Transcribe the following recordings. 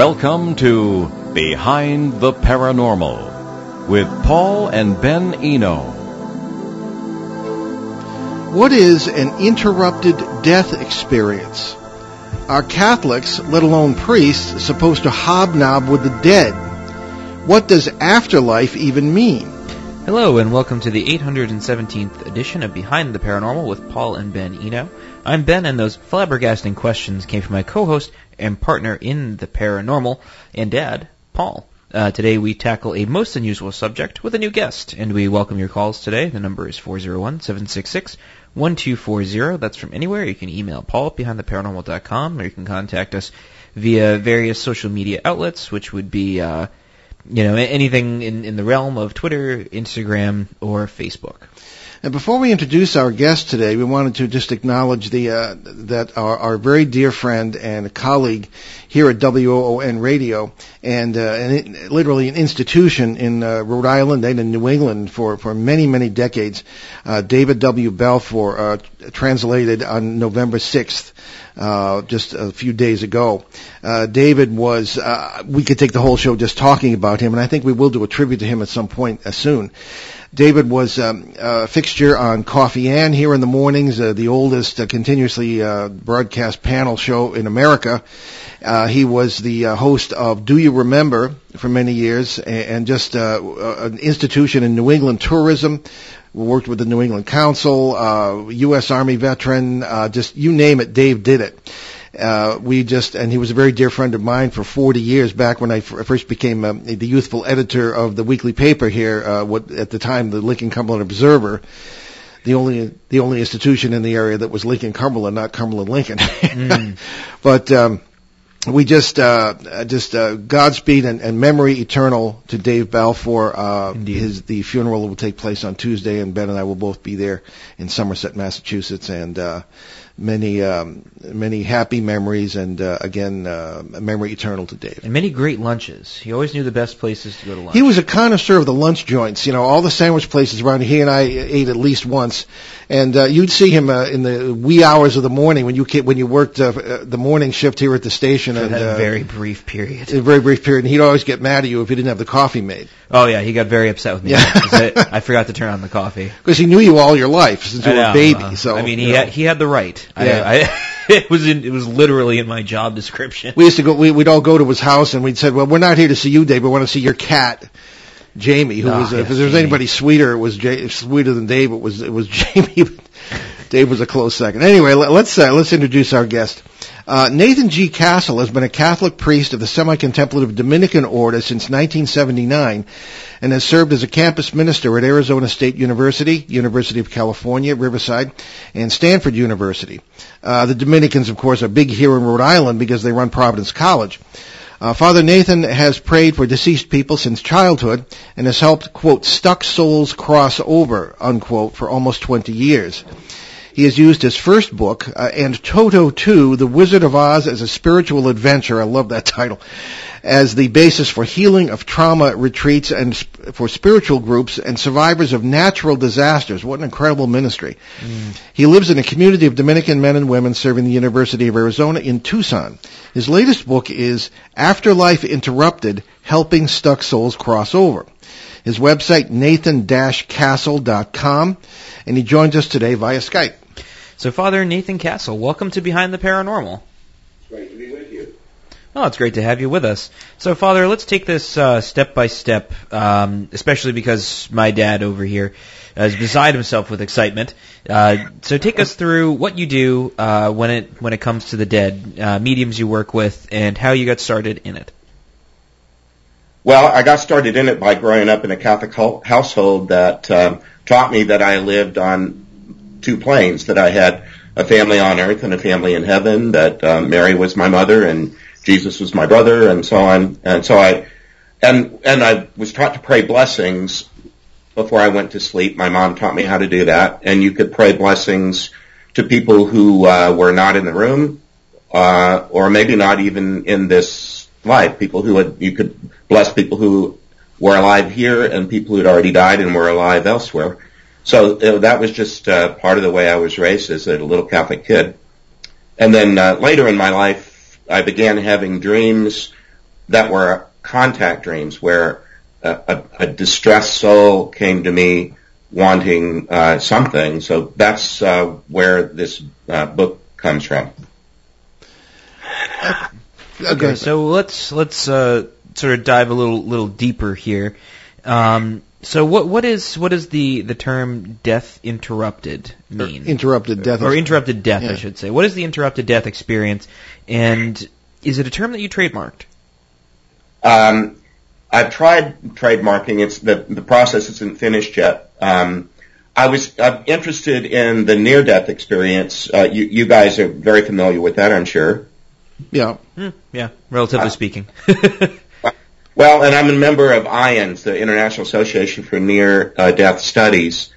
Welcome to Behind the Paranormal with Paul and Ben Eno. What is an interrupted death experience? Are Catholics, let alone priests, supposed to hobnob with the dead? What does afterlife even mean? Hello, and welcome to the 817th edition of Behind the Paranormal with Paul and Ben Eno. I'm Ben, and those flabbergasting questions came from my co-host and partner in the paranormal and dad, Paul. Uh, today we tackle a most unusual subject with a new guest, and we welcome your calls today. The number is 401-766-1240. That's from anywhere. You can email Paul at behindtheparanormal.com, or you can contact us via various social media outlets, which would be, uh, you know, anything in, in the realm of Twitter, Instagram, or Facebook. And before we introduce our guest today, we wanted to just acknowledge the uh, that our, our very dear friend and colleague here at WOON Radio, and, uh, and literally an institution in uh, Rhode Island and in New England for, for many many decades, uh, David W. Balfour uh, translated on November sixth. Uh, just a few days ago. Uh, David was, uh, we could take the whole show just talking about him, and I think we will do a tribute to him at some point uh, soon. David was um, a fixture on Coffee An' here in the mornings, uh, the oldest uh, continuously uh, broadcast panel show in America. He was the host of Do You Remember for many years, and, and just an institution in New England tourism. Worked with the New England Council, uh, U.S. Army veteran, uh, just you name it, Dave did it. Uh, we just, and he was a very dear friend of mine for 40 years back when I f- first became um, the youthful editor of the weekly paper here, uh, what at the time the Lincoln Cumberland Observer, the only the only institution in the area that was Lincoln Cumberland, not Cumberland Lincoln. Mm. but um, we just uh, just uh, Godspeed and, and memory eternal to Dave Balfour. Uh, his the funeral will take place on Tuesday, and Ben and I will both be there in Somerset, Massachusetts, and. Uh, many um, many happy memories, and uh, again, uh, a memory eternal to Dave. And many great lunches. He always knew the best places to go to lunch. He was a connoisseur of the lunch joints. You know, all the sandwich places around. He and I ate at least once, and uh, you'd see him uh, in the wee hours of the morning when you when you worked uh, the morning shift here at the station. For and that uh, very brief period. a very brief period, and he'd always get mad at you if you didn't have the coffee made. Oh yeah, he got very upset with me. Yeah. I, I forgot to turn on the coffee. Because he knew you all your life since you were a baby. uh, so I mean, he you know. had, he had the right. I- Yeah. I, it was in, it was literally in my job description. we used to go. We, we'd all go to his house, and we'd said, "Well, we're not here to see you, Dave. We want to see your cat." Jamie, who Ah, was, yes, if there was Jamie. anybody sweeter, it was J- sweeter than Dave. It was, it was Jamie. Dave was a close second. Anyway, let, let's uh, let's introduce our guest. Uh, Nathan G. Castle has been a Catholic priest of the semi-contemplative Dominican order since 1979, and has served as a campus minister at Arizona State University, University of California, Riverside, and Stanford University. Uh, the Dominicans, of course, are big here in Rhode Island because they run Providence College. Uh, Father Nathan has prayed for deceased people since childhood and has helped, quote, stuck souls cross over, unquote, for almost 20 years. He has used his first book, uh, and Toto Too, The Wizard of Oz as a Spiritual Adventure, I love that title, as the basis for healing of trauma retreats and sp- for spiritual groups and survivors of natural disasters. What an incredible ministry. He lives in a community of Dominican men and women serving the University of Arizona in Tucson. His latest book is Afterlife Interrupted, Helping Stuck Souls Cross Over. His website, nathan-castle.com, and he joins us today via Skype. So, Father Nathan Castle, welcome to Behind the Paranormal. It's great to be with you. Well, it's great to have you with us. So, Father, let's take this uh, step by step, um, especially because my dad over here is beside himself with excitement. Uh, so, take us through what you do uh, when it when it comes to the dead, uh, mediums you work with, and how you got started in it. Well, I got started in it by growing up in a Catholic ho- household that um, taught me that I lived on two planes, that I had a family on earth and a family in heaven, that um, Mary was my mother and Jesus was my brother and so on. And so I, and, and I was taught to pray blessings before I went to sleep. My mom taught me how to do that. And you could pray blessings to people who uh, were not in the room, uh, or maybe not even in this life. People who had, you could bless people who were alive here and people who had already died and were alive elsewhere. So that was just uh, part of the way I was raised as a little Catholic kid. And then uh, later in my life, I began having dreams that were contact dreams where a, a, a distressed soul came to me wanting uh, something. So that's uh, where this uh, book comes from. Okay, so let's let's uh, sort of dive a little little deeper here. Um, so what what is what does the the term death interrupted mean? Interrupted death. or interrupted death, Yeah. I should say. What is the interrupted death experience, and is it a term that you trademarked? Um, I've tried trademarking. It's the the process isn't finished yet. Um, I was I'm interested in the near death experience. Uh, you you guys are very familiar with that, I'm sure. yeah. Hmm, yeah, relatively Uh, speaking. Well, and I'm a member of IANDS, the International Association for Near uh, Death Studies,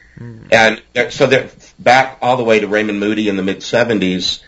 and there- so back all the way to Raymond Moody in the mid 70s,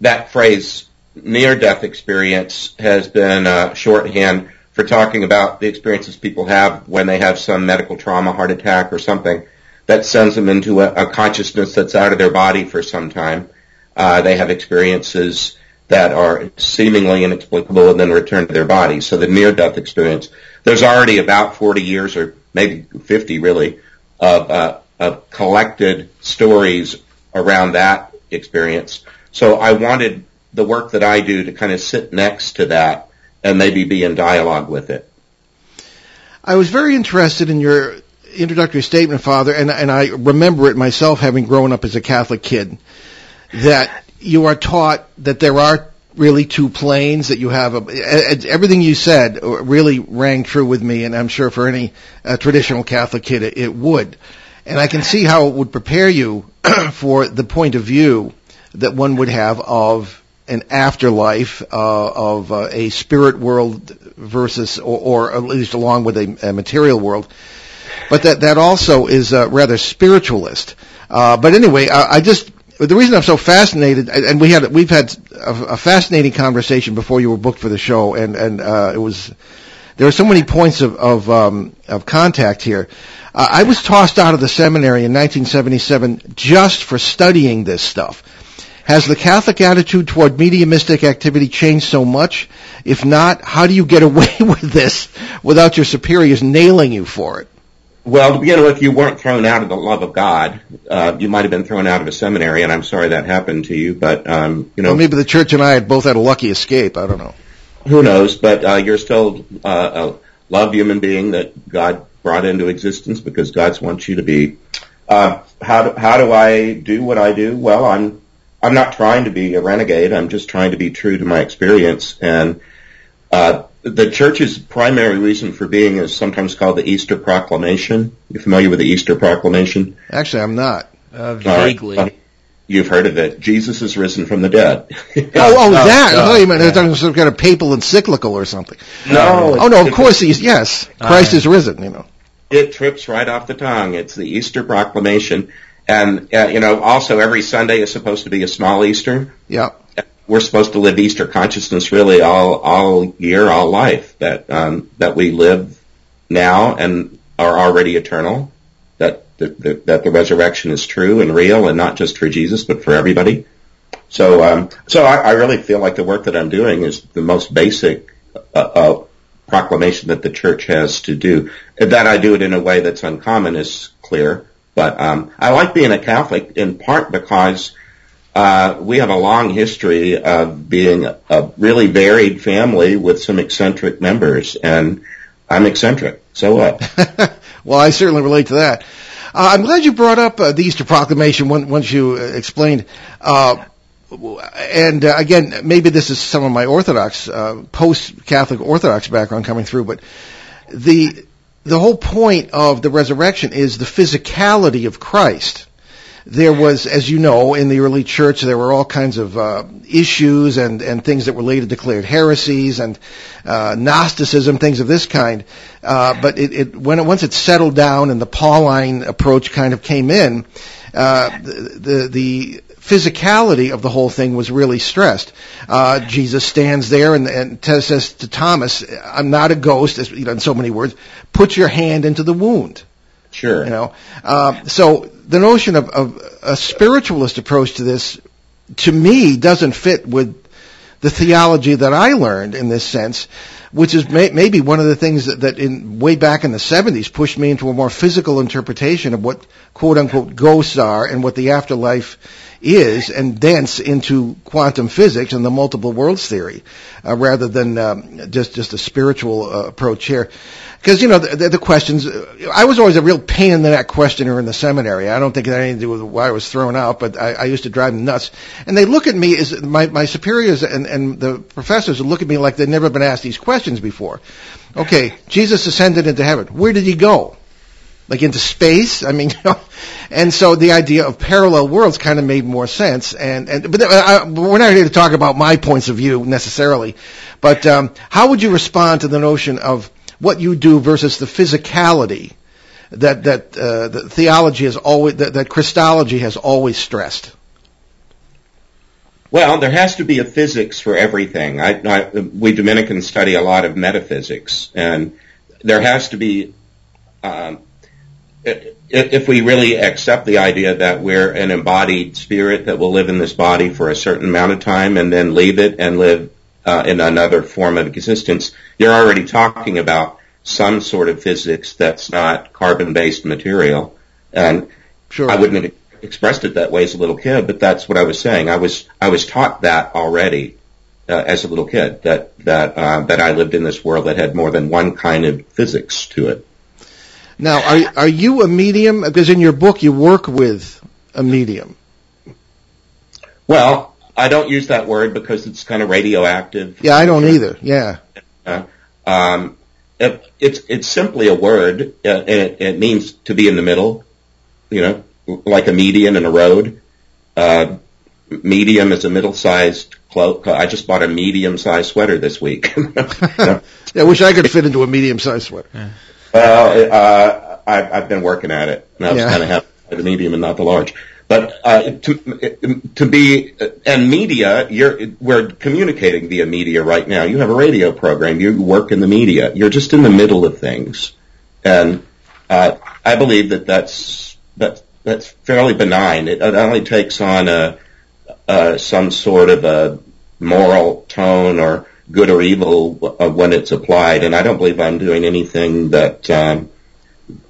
that phrase near death experience has been uh, shorthand for talking about the experiences people have when they have some medical trauma, heart attack, or something that sends them into a, a consciousness that's out of their body for some time. Uh, they have experiences that are seemingly inexplicable and then return to their bodies. So the near-death experience. There's already about 40 years, or maybe 50 really, of, uh, of collected stories around that experience. So I wanted the work that I do to kind of sit next to that and maybe be in dialogue with it. I was very interested in your introductory statement, Father, and, and I remember it myself having grown up as a Catholic kid, that you are taught that there are really two planes, that you have a, everything you said really rang true with me, and I'm sure for any uh, traditional Catholic kid it, it would. And I can see how it would prepare you for the point of view that one would have of an afterlife, uh, of uh, a spirit world versus, or, or at least along with a, a material world. But that that also is uh, rather spiritualist. Uh, but anyway, I, I just the reason I'm so fascinated, and and we had we've had a, a fascinating conversation before you were booked for the show, and and uh, it was there are so many points of of, um, of contact here. Uh, I was tossed out of the seminary in 1977 just for studying this stuff. Has the Catholic attitude toward mediumistic activity changed so much? If not, how do you get away with this without your superiors nailing you for it? Well, to begin with, you weren't thrown out of the love of God. Uh, you might have been thrown out of a seminary, and I'm sorry that happened to you. But um, you know, Well, maybe the church and I had both had a lucky escape. I don't know. who knows? But uh, you're still uh, a loved human being that God brought into existence because God wants you to be. Uh, how do, how do I do what I do? Well, I'm I'm not trying to be a renegade. I'm just trying to be true to my experience. And uh, the church's primary reason for being is sometimes called the Easter Proclamation. You familiar with the Easter Proclamation? Actually, I'm not. Uh, All right. vaguely. Uh, You've heard of it. Jesus is risen from the dead. Oh, oh, that! oh, I thought you meant yeah. I thought it some kind of papal encyclical or something. no. Oh no, of course he's yes. Christ Uh, is risen. You know. it trips right off the tongue. It's the Easter proclamation. And, uh, you know, also every Sunday is supposed to be a small Easter. Yeah. We're supposed to live Easter consciousness really all, all year, all life. That, um, that we live now and are already eternal. That, that, that, that the resurrection is true and real and not just for Jesus, but for everybody. So, um, so I, I really feel like the work that I'm doing is the most basic, uh, uh, proclamation that the church has to do. That I do it in a way that's uncommon is clear, but um, I like being a Catholic in part because uh, we have a long history of being a, really varied family with some eccentric members, and I'm eccentric. So what? well, I certainly relate to that. Uh, I'm glad you brought up uh, the Easter Proclamation when, once you uh, explained. Uh, and again, maybe this is some of my Orthodox, post-Catholic Orthodox background coming through, but the the whole point of the resurrection is the physicality of Christ. There was, as you know, in the early church, there were all kinds of uh, issues and, and things that were later declared heresies and uh, Gnosticism, things of this kind. Uh, but it, it, when it, once it settled down and the Pauline approach kind of came in, uh, the, the the physicality of the whole thing was really stressed. Uh, Jesus stands there and, and says to Thomas, "I'm not a ghost," as, you know, in so many words. Put your hand into the wound. Sure. You know, uh, so the notion of, of a spiritualist approach to this, to me, doesn't fit with the the theology that I learned in this sense, which is may, maybe one of the things that, that in way back in the 70s pushed me into a more physical interpretation of what quote unquote ghosts are and what the afterlife is and thence into quantum physics and the multiple worlds theory, uh, rather than um, just just a spiritual uh, approach here. Because you know the, the, questions, I was always a real pain in the neck questioner in the seminary. I don't think it had anything to do with why I was thrown out, but I, I used to drive them nuts. And they look at me as my my superiors and and the professors would look at me like they'd never been asked these questions before. Okay, Jesus ascended into heaven. Where did he go? like into space. I mean, and so the idea of parallel worlds kind of made more sense. And and but I, we're not here to talk about my points of view necessarily, but um, how would you respond to the notion of what you do versus the physicality that that uh, the theology has always that, that Christology has always stressed? Well, there has to be a physics for everything. I, I, we Dominicans study a lot of metaphysics, and there has to be um, if we really accept the idea that we're an embodied spirit that will live in this body for a certain amount of time and then leave it and live uh, in another form of existence, you're already talking about some sort of physics that's not carbon-based material. And sure. I wouldn't have expressed it that way as a little kid, but that's what I was saying. I was I was taught that already uh, as a little kid that that uh, that I lived in this world that had more than one kind of physics to it. Now, are are you a medium? Because in your book you work with a medium. Well, I don't use that word because it's kind of radioactive. Yeah, I don't either. Yeah. Uh, um, it, it's it's simply a word. Uh, and it, it means to be in the middle. You know, like a median in a road. Uh, medium is a middle-sized cloak. I just bought a medium-sized sweater this week. yeah, I wish I could fit into a medium-sized sweater. Yeah. Well, uh, I've, I've been working at it. And I was yeah. kind of happy the medium and not the large. But uh, to to be and media, you're we're communicating via media right now. You have a radio program. You work in the media. You're just in the middle of things, and uh, I believe that that's that that's fairly benign. It, it only takes on a, a some sort of a moral tone or good or evil when it's applied. And I don't believe I'm doing anything that um,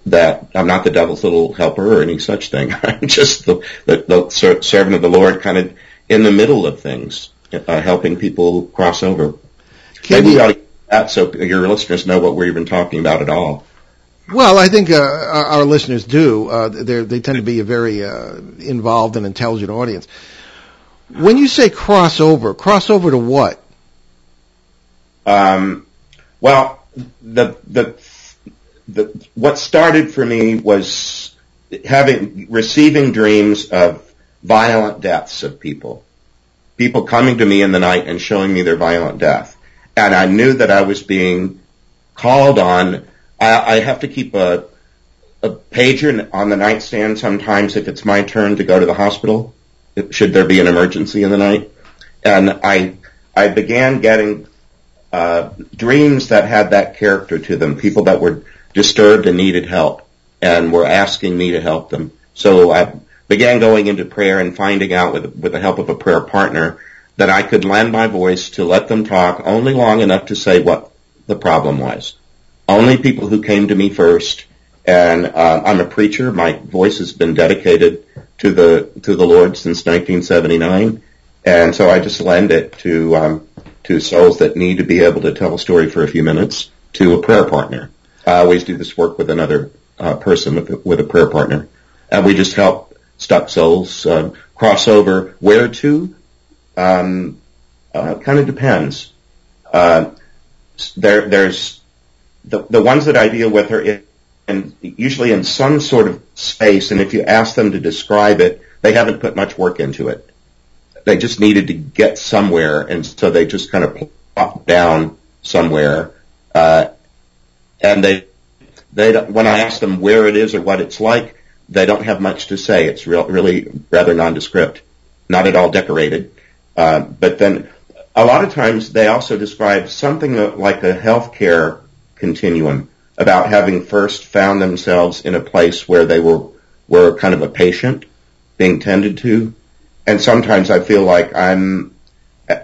that I'm not the devil's little helper or any such thing. I'm just the, the, the servant of the Lord, kind of in the middle of things, uh, helping people cross over. Can Maybe you, we ought to that so your listeners know what we're even talking about at all. Well, I think uh, our, our, listeners do. Uh, they tend to be a very uh, involved and intelligent audience. When you say crossover, crossover to what? Um, well, the the the what started for me was having receiving dreams of violent deaths of people, people coming to me in the night and showing me their violent death, and I knew that I was being called on. I, I have to keep a a pager on the nightstand sometimes if it's my turn to go to the hospital, should there be an emergency in the night. And I, I began getting uh, dreams that had that character to them, people that were disturbed and needed help and were asking me to help them. So I began going into prayer and finding out with, with the help of a prayer partner that I could lend my voice to let them talk only long enough to say what the problem was. Only people who came to me first, and uh, I'm a preacher. My voice has been dedicated to the to the Lord since 1979, and so I just lend it to um, to souls that need to be able to tell a story for a few minutes to a prayer partner. I always do this work with another uh, person with, with, a prayer partner, and we just help stuck souls uh, cross over. Where to? Um, uh, kind of depends. Uh, there, there's the the ones that I deal with are in, in, usually in some sort of space, and if you ask them to describe it, they haven't put much work into it they just needed to get somewhere, and so they just kind of plopped down somewhere. Uh, and they, they don't, when I ask them where it is or what it's like, they don't have much to say. It's real, really rather nondescript, not at all decorated. Uh, but then a lot of times they also describe something like a healthcare continuum about having first found themselves in a place where they were were kind of a patient being tended to and sometimes I feel like I'm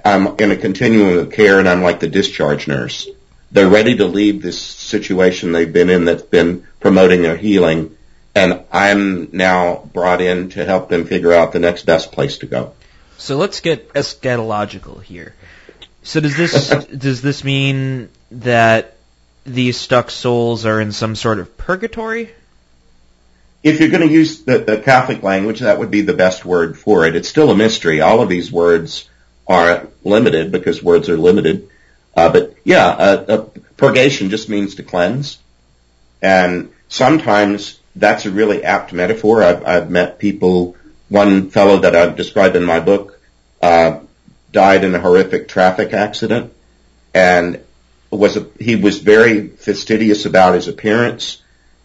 I'm in a continuum of care and I'm like the discharge nurse. They're ready to leave this situation they've been in that's been promoting their healing and I'm now brought in to help them figure out the next best place to go. So let's get eschatological here. So does this does this mean that these stuck souls are in some sort of purgatory? If you're going to use the, the Catholic language, that would be the best word for it. It's still a mystery. All of these words are limited because words are limited. Uh, but yeah, uh, uh, purgation just means to cleanse, and sometimes that's a really apt metaphor. I've, I've met people. One fellow that I've described in my book uh, died in a horrific traffic accident, and was a, he was very fastidious about his appearance.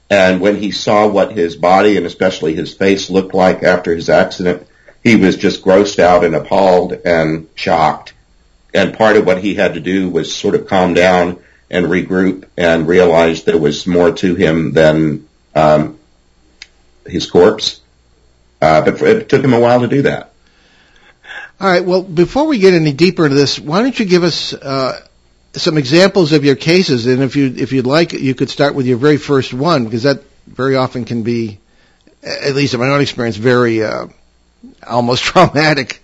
And when he saw what his body and especially his face looked like after his accident, he was just grossed out and appalled and shocked. And part of what he had to do was sort of calm down and regroup and realize there was more to him than um, his corpse. Uh, but it took him a while to do that. All right. Well, before we get any deeper into this, why don't you give us uh, some examples of your cases? And if you if you'd like, you could start with your very first one because that very often can be, at least in my own experience, very uh, almost traumatic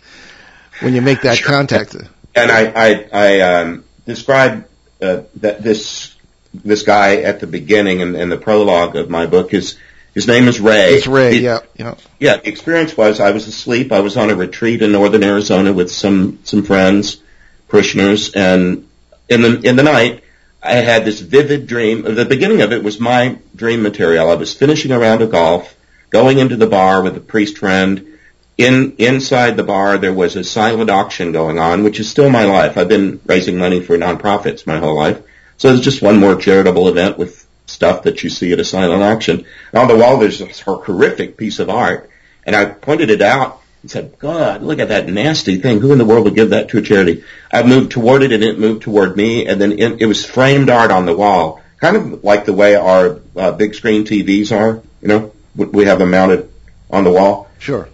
when you make that sure. contact. And I I, I um, describe uh, that this this guy at the beginning and, and the prologue of my book is his name is Ray. It's Ray, he, yeah, yeah. Yeah, the experience was I was asleep. I was on a retreat in northern Arizona with some, some friends, parishioners, and in the, in the night, I had this vivid dream. The beginning of it was my dream material. I was finishing a round of golf, going into the bar with a priest friend. In, inside the bar, there was a silent auction going on, which is still my life. I've been raising money for nonprofits my whole life. So it's just one more charitable event with stuff that you see at a silent auction. And on the wall, there's a horrific piece of art, and I pointed it out and said, God, look at that nasty thing. Who in the world would give that to a charity? I moved toward it, and it moved toward me, and then it, it was framed art on the wall, kind of like the way our uh, big screen TVs are. You know, we have them mounted on the wall. Sure.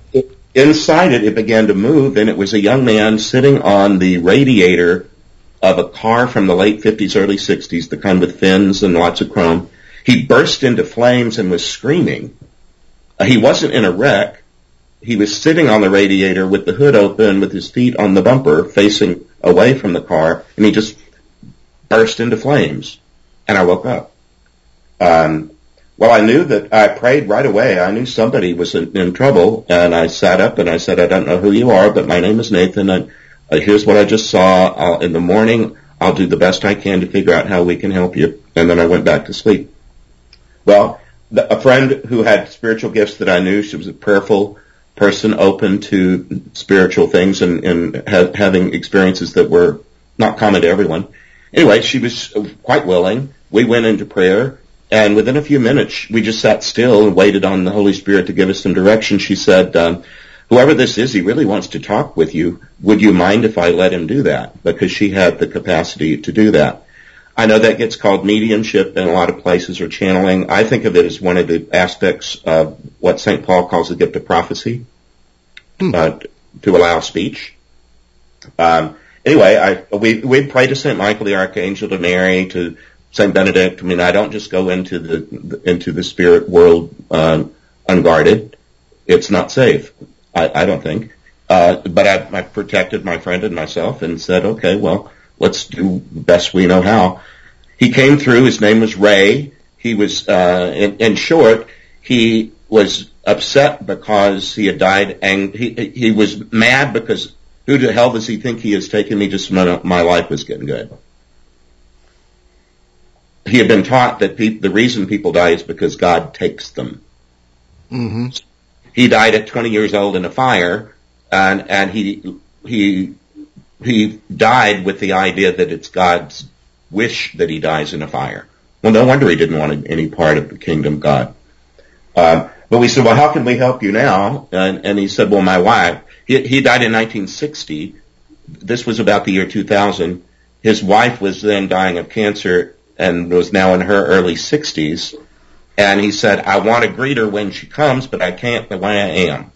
Inside it, it began to move, and it was a young man sitting on the radiator of a car from the late 50s, early 60s, the kind with fins and lots of chrome. He burst into flames and was screaming. Uh, he wasn't in a wreck. He was sitting on the radiator with the hood open with his feet on the bumper facing away from the car and he just burst into flames. And I woke up. Um, well, I knew that I prayed right away. I knew somebody was in, in trouble and I sat up and I said, I don't know who you are, but my name is Nathan and uh, here's what I just saw. I'll, in the morning, I'll do the best I can to figure out how we can help you. And then I went back to sleep. Well, the, a friend who had spiritual gifts that I knew, she was a prayerful person, open to spiritual things and, and ha- having experiences that were not common to everyone. Anyway, she was quite willing. We went into prayer and within a few minutes, we just sat still and waited on the Holy Spirit to give us some direction. She said, um, whoever this is, he really wants to talk with you. Would you mind if I let him do that? Because she had the capacity to do that. I know that gets called mediumship in a lot of places or channeling. I think of it as one of the aspects of what St. Paul calls the gift of prophecy, hmm. uh, to allow speech. Um, anyway, I, we, we pray to St. Michael the Archangel, to Mary, to St. Benedict. I mean, I don't just go into the, into the spirit world, um, unguarded. It's not safe. I, I don't think. Uh, but I, I protected my friend and myself and said, okay, well, let's do the best we know how. He came through. His name was Ray. He was, uh, in, in short, he was upset because he had died and he, he was mad because who the hell does he think he is taking me just when my life was getting good? He had been taught that pe- the reason people die is because God takes them. Mm-hmm. He died at 20 years old in a fire, and and he he he died with the idea that it's God's wish that he dies in a fire. Well, no wonder he didn't want any part of the kingdom of God. Um, but we said, well, how can we help you now? And, and he said, well, my wife, he, he died in 1960. This was about the year 2000. His wife was then dying of cancer and was now in her early 60s. And he said, I want to greet her when she comes, but I can't the way I am.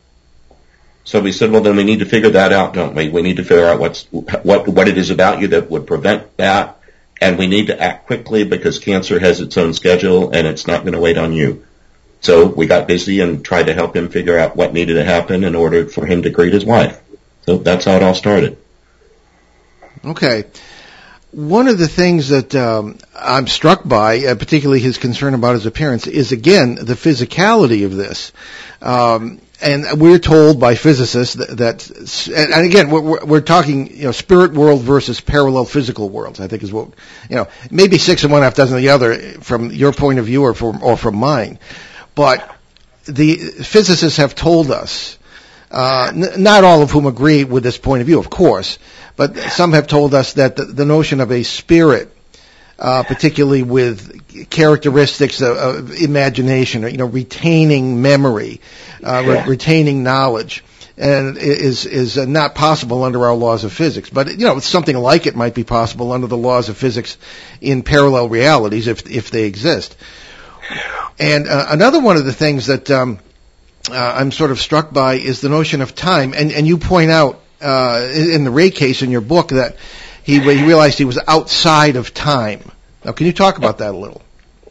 So we said, well, then we need to figure that out, don't we? We need to figure out what's, what, what it is about you that would prevent that. And we need to act quickly because cancer has its own schedule and it's not going to wait on you. So we got busy and tried to help him figure out what needed to happen in order for him to greet his wife. So that's how it all started. Okay. One of the things that um, I'm struck by, uh, particularly his concern about his appearance, is again the physicality of this. Um, and we're told by physicists that, that and again, we're, we're, talking, you know, spirit world versus parallel physical worlds. I think is what, you know, maybe six and one half dozen of the other from your point of view or from or from mine, but the physicists have told us, uh, n- not all of whom agree with this point of view, of course, but some have told us that the, the notion of a spirit uh, particularly with characteristics of, of, imagination, or, you know, retaining memory, uh, yeah. re- retaining knowledge, and is is not possible under our laws of physics. But you know, something like it might be possible under the laws of physics in parallel realities if if they exist. And uh, another one of the things that um, uh, I'm sort of struck by is the notion of time, and and you point out uh, in the Ray case in your book that he, he realized he was outside of time. Now, can you talk about that a little?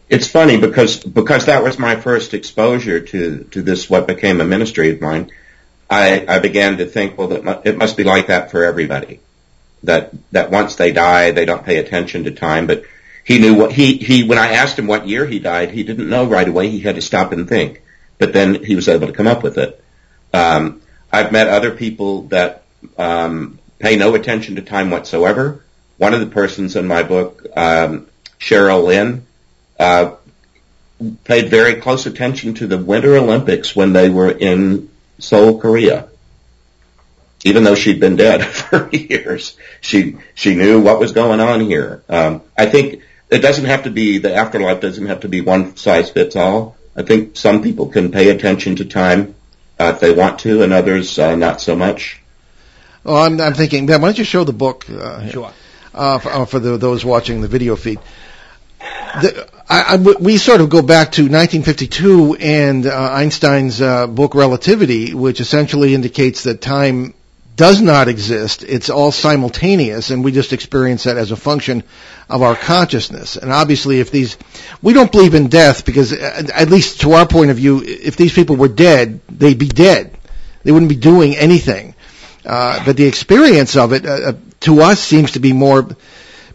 It's funny because because that was my first exposure to to this what became a ministry of mine. I I began to think, well, that it must be like that for everybody. That that once they die, they don't pay attention to time. But he knew what he he when I asked him what year he died, he didn't know right away. He had to stop and think. But then he was able to come up with it. Um, I've met other people that um, pay no attention to time whatsoever. One of the persons in my book, um, Cheryl Lynn, uh, paid very close attention to the Winter Olympics when they were in Seoul, Korea. Even though she'd been dead for years, she she knew what was going on here. Um, I think it doesn't have to be the afterlife doesn't have to be one size fits all. I think some people can pay attention to time uh, if they want to, and others uh, not so much. Oh, I'm, I'm thinking, Ben, why don't you show the book? Uh, sure. Uh, for, uh, for the, those watching the video feed. The, I, I, we sort of go back to 1952 and uh, Einstein's uh, book Relativity, which essentially indicates that time does not exist. It's all simultaneous, and we just experience that as a function of our consciousness. And obviously, if these, we don't believe in death because, uh, at least to our point of view, if these people were dead, they'd be dead. They wouldn't be doing anything. Uh, but the experience of it, uh, uh, to us, seems to be more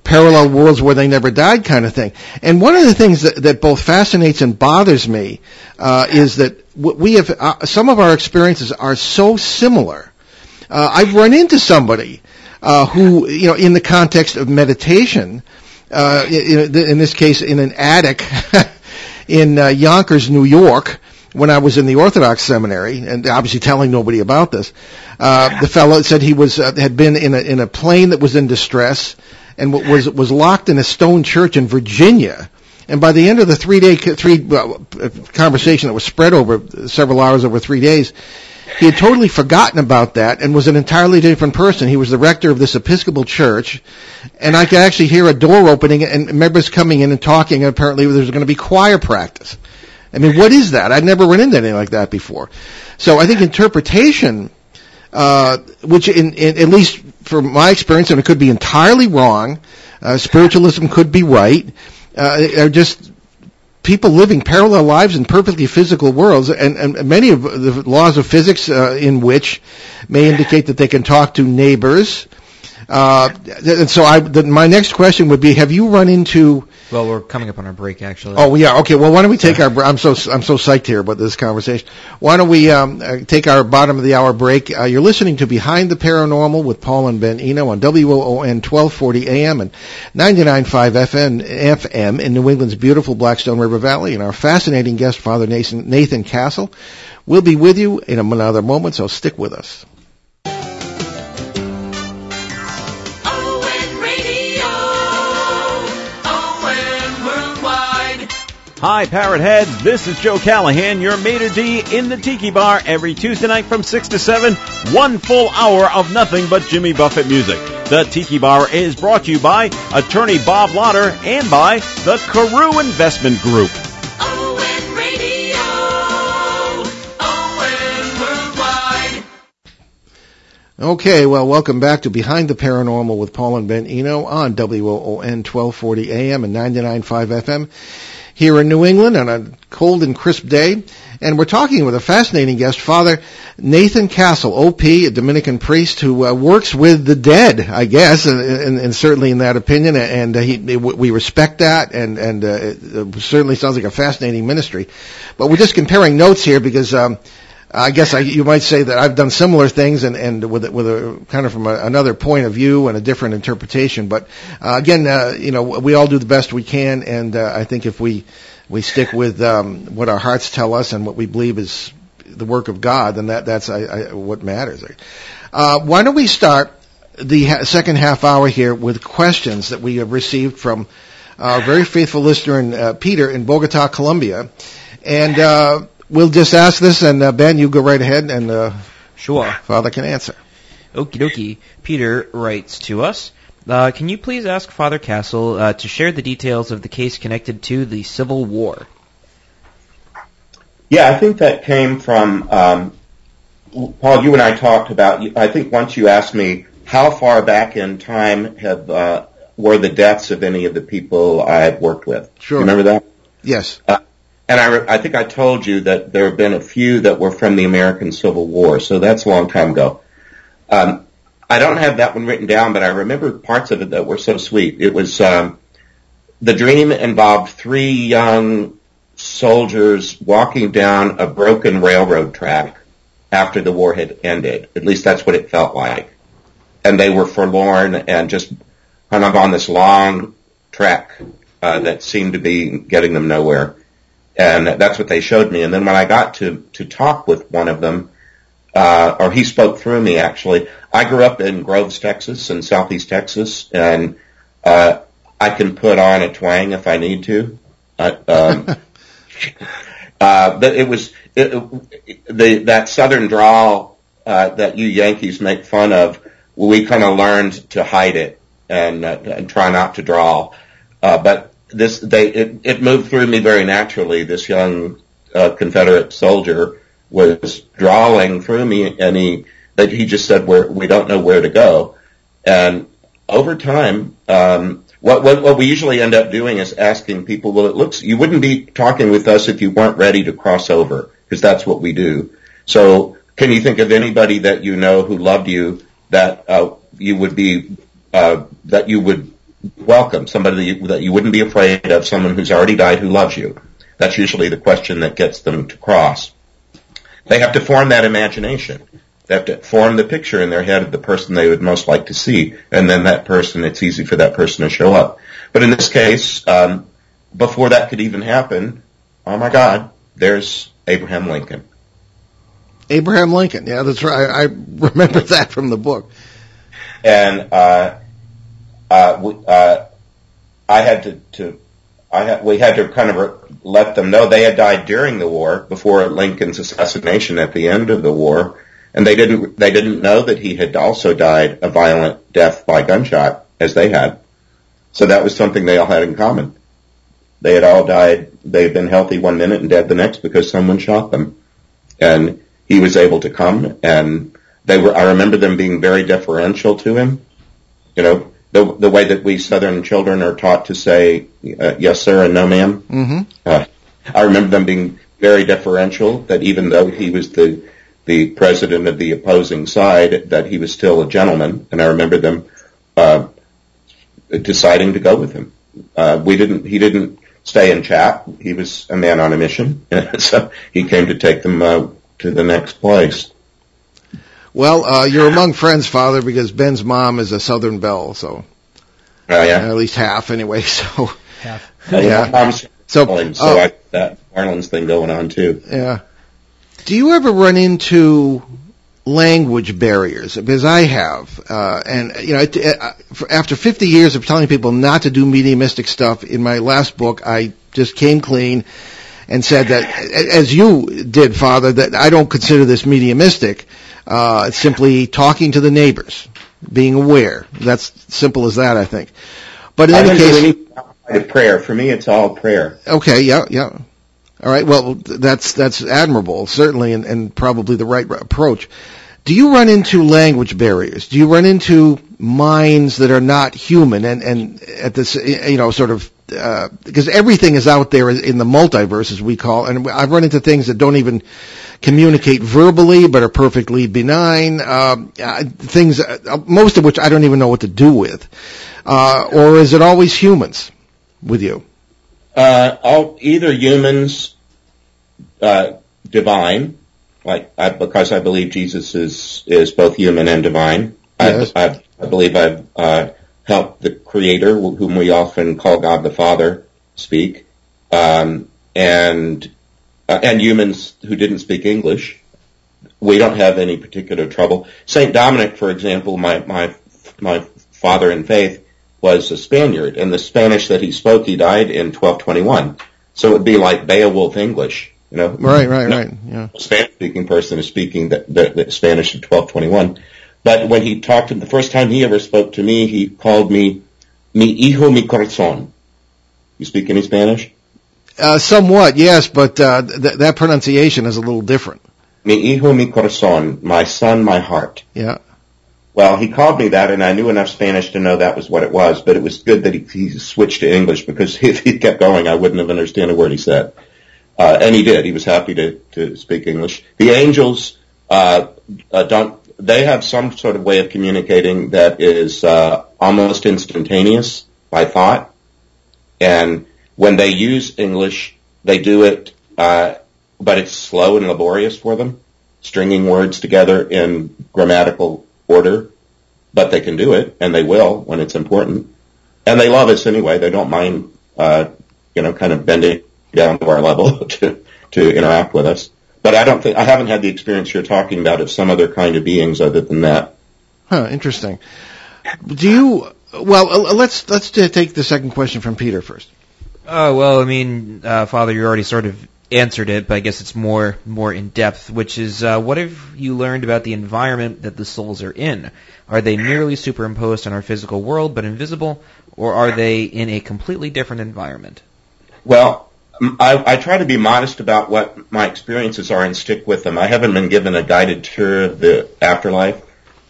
parallel worlds where they never died kind of thing. And one of the things that, that both fascinates and bothers me uh, is that we have uh, some of our experiences are so similar. Uh, I've run into somebody uh, who, you know, in the context of meditation, uh, in, in, this case, in an attic in Yonkers, New York, when I was in the Orthodox seminary, and obviously telling nobody about this. Uh, the fellow said he was uh, had been in a in a plane that was in distress and was was locked in a stone church in Virginia. And by the end of the three day three uh, conversation that was spread over several hours over three days, he had totally forgotten about that and was an entirely different person. He was the rector of this Episcopal church, and I could actually hear a door opening and members coming in and talking. And apparently, there was going to be choir practice. I mean, what is that? I'd never run into anything like that before. So I think interpretation uh, which in, in, at least from my experience, and it could be entirely wrong, uh, spiritualism could be right, uh, are just people living parallel lives in perfectly physical worlds, and, and many of the laws of physics uh, in which may indicate that they can talk to neighbors. Uh, and so I, the, my next question would be, have you run into well, we're coming up on our break, actually. Oh, yeah. Okay. Well, why don't we take our? I'm so I'm so psyched here about this conversation. Why don't we um, uh, take our bottom of the hour break? Uh, you're listening to Behind the Paranormal with Paul and Ben Eno on WOON 1240 AM and 99.5 FM FM in New England's beautiful Blackstone River Valley, and our fascinating guest, Father Nathan Nathan Castle. We'll be with you in another moment, so stick with us. Hi, Parrot Heads. This is Joe Callahan, your maitre d' in the Tiki Bar every Tuesday night from 6 to 7. One full hour of nothing but Jimmy Buffett music. The Tiki Bar is brought to you by attorney Bob Lotter and by the Carew Investment Group. Okay, well, welcome back to Behind the Paranormal with Paul and Ben Eno on WOON 1240 AM and 99.5 FM here in New England on a cold and crisp day. And we're talking with a fascinating guest, Father Nathan Castle, OP, a Dominican priest who uh, works with the dead, I guess, and, and, and certainly in that opinion. And uh, he, we respect that, and, and uh, it certainly sounds like a fascinating ministry. But we're just comparing notes here because um, I guess I, you might say that I've done similar things and, and with, with a kind of from a, another point of view and a different interpretation. But uh, again, uh, you know, we all do the best we can, and uh, I think if we we stick with um, what our hearts tell us and what we believe is the work of God, then that that's I, I, what matters. Uh, why don't we start the ha- second half hour here with questions that we have received from our very faithful listener in, uh, Peter in Bogota, Colombia, and uh, we'll just ask this, and uh, Ben, you go right ahead, and uh, Sure. Father can answer. Okie dokie. Peter writes to us. Uh, can you please ask Father Castle uh, to share the details of the case connected to the Civil War? Yeah, I think that came from um, Paul. You and I talked about. I think once you asked me how far back in time have uh, were the deaths of any of the people I've worked with. Sure. You remember that? Yes. And I, re- I think I told you that there have been a few that were from the American Civil War, so that's a long time ago. Um, I don't have that one written down, but I remember parts of it that were so sweet. It was um, the dream involved three young soldiers walking down a broken railroad track after the war had ended. At least that's what it felt like. And they were forlorn and just kind of on this long trek uh, that seemed to be getting them nowhere. And that's what they showed me. And then when I got to to talk with one of them, uh, or he spoke through me actually. I grew up in Groves, Texas, in Southeast Texas, and uh, I can put on a twang if I need to. Uh, um, uh, but it was it, it, the that Southern drawl uh, that you Yankees make fun of. We kind of learned to hide it and uh, and try not to drawl. Uh, but this they it, it moved through me very naturally. This young uh, Confederate soldier was drawing through me, and he that he just said, "Where we don't know where to go." And over time, um, what, what what we usually end up doing is asking people, "Well, it looks you wouldn't be talking with us if you weren't ready to cross over," because that's what we do. So, can you think of anybody that you know who loved you that uh, you would be uh, that you would welcome? Somebody that you, that you wouldn't be afraid of? Someone who's already died who loves you? That's usually the question that gets them to cross. They have to form that imagination. They have to form the picture in their head of the person they would most like to see, and then that person, it's easy for that person to show up. But in this case, um, before that could even happen, oh my God, there's Abraham Lincoln. Abraham Lincoln, yeah, that's right. I, I remember that from the book. And uh, uh, we, uh, I had to, to I had, we had to kind of let them know they had died during the war before Lincoln's assassination at the end of the war, and they didn't they didn't know that he had also died a violent death by gunshot as they had. So that was something they all had in common. They had all died. They had been healthy one minute and dead the next because someone shot them, and he was able to come. And they were. I remember them being very deferential to him. You know, the the way that we Southern children are taught to say uh, yes sir and no ma'am. Mm-hmm. Uh, I remember them being very deferential. That even though he was the the president of the opposing side, that he was still a gentleman. And I remember them uh, deciding to go with him. Uh, we didn't. He didn't stay and chat. He was a man on a mission, so he came to take them uh, to the next place. Well, uh, you're among friends, Father, because Ben's mom is a Southern Belle, so Oh yeah. at least half anyway. So Half. Yeah. So, so, so uh, I that Orleans thing going on too. yeah. Do you ever run into language barriers? Because I have, uh, and you know, it, uh, after 50 years of telling people not to do mediumistic stuff, in my last book, I just came clean and said that, as you did, Father, that I don't consider this mediumistic. Uh, it's simply talking to the neighbors, being aware. That's simple as that, I think. But in I any case, any prayer. For me, it's all prayer. Okay, yeah, yeah. All right, well, that's that's admirable, certainly, and, and probably the right approach. do you run into language barriers? Do you run into minds that are not human and, and at this, you know, sort of, uh, because everything is out there in the multiverse as we call, and I've run into things that don't even communicate verbally but are perfectly benign, um, uh, things, uh, most of which I don't even know what to do with. Uh, or is it always humans with you? Uh, all, either humans, uh, divine, like I, because I believe Jesus is is both human and divine. Yes. I, I, I believe I've uh, helped the Creator, whom we often call God the Father, speak, um, and uh, and humans who didn't speak English. We don't have any particular trouble. Saint Dominic, for example, my my my father in faith was a Spaniard, and the Spanish that he spoke, he died in 1221. So it'd be like Beowulf English. You know, Right, right, No. right. Yeah. Spanish speaking person is speaking the, the, the Spanish in 1221. But when he talked to the first time he ever spoke to me, he called me mi hijo mi corazón. You speak any Spanish? Uh, somewhat, yes, but uh, th- that pronunciation is a little different. Mi hijo mi corazón, my son, my heart. Yeah. Well, he called me that, and I knew enough Spanish to know that was what it was. But it was good that he, he switched to English because if he kept going, I wouldn't have understood a word he said. Uh, and he did. He was happy to to speak English. The angels uh, uh, don't. They have some sort of way of communicating that is uh, almost instantaneous by thought. And when they use English, they do it, uh, but it's slow and laborious for them, stringing words together in grammatical order. But they can do it, and they will when it's important. And they love us anyway. They don't mind, uh, you know, kind of bending down to our level to to interact with us. But I don't think I haven't had the experience you're talking about of some other kind of beings other than that. Huh, interesting. Do you? Well, uh, let's let's take the second question from Peter first. Oh well, I mean, uh, Father, you already sort of answered it, but I guess it's more more in depth. Which is, uh, what have you learned about the environment that the souls are in? Are they merely superimposed on our physical world but invisible, or are they in a completely different environment? Well, I, I try to be modest about what my experiences are and stick with them. I haven't been given a guided tour of the afterlife.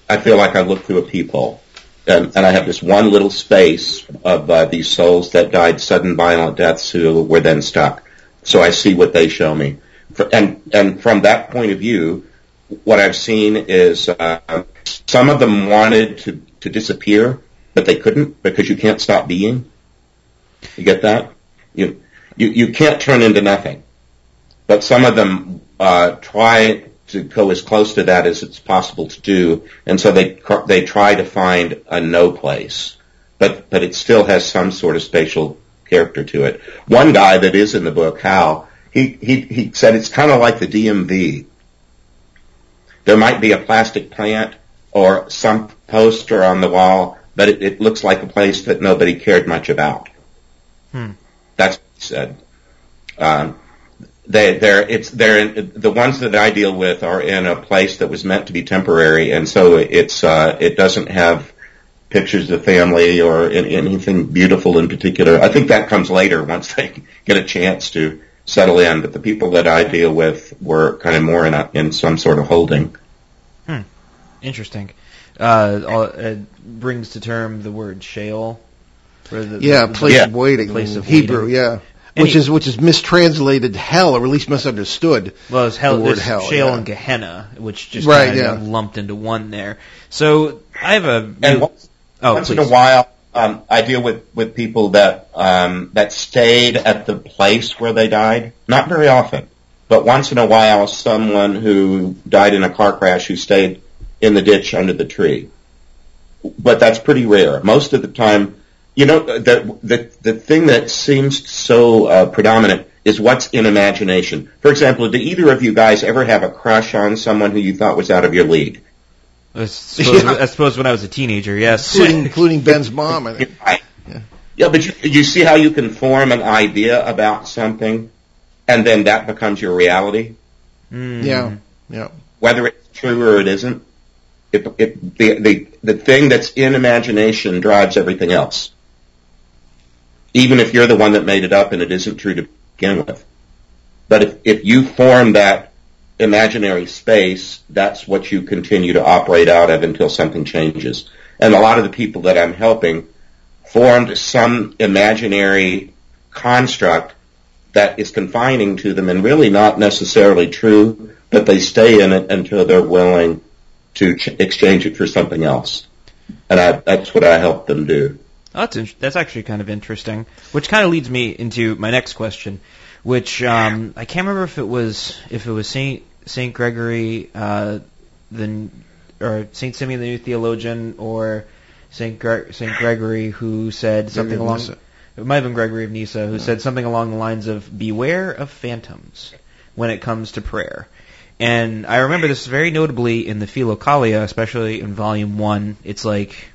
I feel like I look through a peephole. And, and I have this one little space of uh, these souls that died sudden violent deaths who were then stuck. So I see what they show me. And, and from that point of view, what I've seen is uh, some of them wanted to, to disappear, but they couldn't because you can't stop being. You get that? You, you, you can't turn into nothing. But some of them uh, try to go as close to that as it's possible to do, and so they they try to find a no place, but but it still has some sort of spatial character to it. One guy that is in the book, Hal, he he he said it's kind of like the DMV. There might be a plastic plant or some poster on the wall, but it, it looks like a place that nobody cared much about. Hmm. That's what he said. Um, the ones that I deal with are in a place that was meant to be temporary, and so it's, uh, it doesn't have pictures of family or in, anything beautiful in particular. I think that comes later once they get a chance to settle in, but the people that I deal with were kind of more in a, in some sort of holding. Interesting. Uh, all- it brings to term the word Sheol. for the- Yeah, the- place Yeah. of waiting. Place of Hebrew, waiting. yeah. And Which is which is mistranslated hell, or at least misunderstood. Well, it's hell, the word hell, Sheol yeah. and Gehenna, which just Right, kind of yeah. lumped into one there. So I have a And once, oh, once please. in a while, um, I deal with, with people that um, that stayed at the place where they died. Not very often, but once in a while, someone who died in a car crash who stayed in the ditch under the tree. But that's pretty rare. Most of the time, you know, the the the thing that seems so uh, predominant is what's in imagination. For example, do either of you guys ever have a crush on someone who you thought was out of your league? I suppose, Yeah. I suppose when I was a teenager, yes. including, including Ben's mom. And Right. Yeah. Yeah, but you, you see how you can form an idea about something, and then that becomes your reality, Mm. yeah, yeah. whether it's true or it isn't. It, it, the, the, the thing that's in imagination drives everything else. Even if you're the one that made it up and it isn't true to begin with. But if, if you form that imaginary space, that's what you continue to operate out of until something changes. And a lot of the people that I'm helping formed some imaginary construct that is confining to them and really not necessarily true, but they stay in it until they're willing to ch- exchange it for something else. And I, that's what I help them do. Oh, that's in- that's actually kind of interesting, which kind of leads me into my next question, which um, I can't remember if it was if it was Saint Saint Gregory, uh, the or Saint Simeon the New Theologian, or Saint Gre- Saint Gregory who said something along. Nyssa. It might have been Gregory of Nyssa who said something along the lines of "Beware of phantoms when it comes to prayer." And I remember this very notably in the Philokalia, especially in Volume One. It's like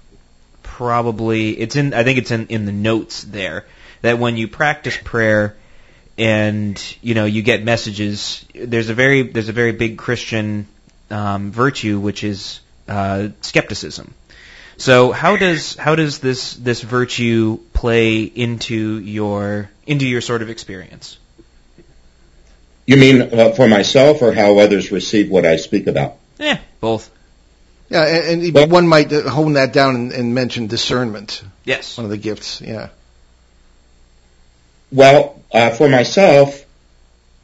probably it's in I think it's in in the notes there that when you practice prayer and you know you get messages there's a very there's a very big Christian um, virtue which is uh, skepticism. So how does how does this this virtue play into your into your sort of experience? You mean uh, for myself or how others receive what I speak about? Yeah, both. Yeah, and, and one might uh, hone that down and, and mention discernment, Yes. one of the gifts. Yeah. Well, uh, for myself,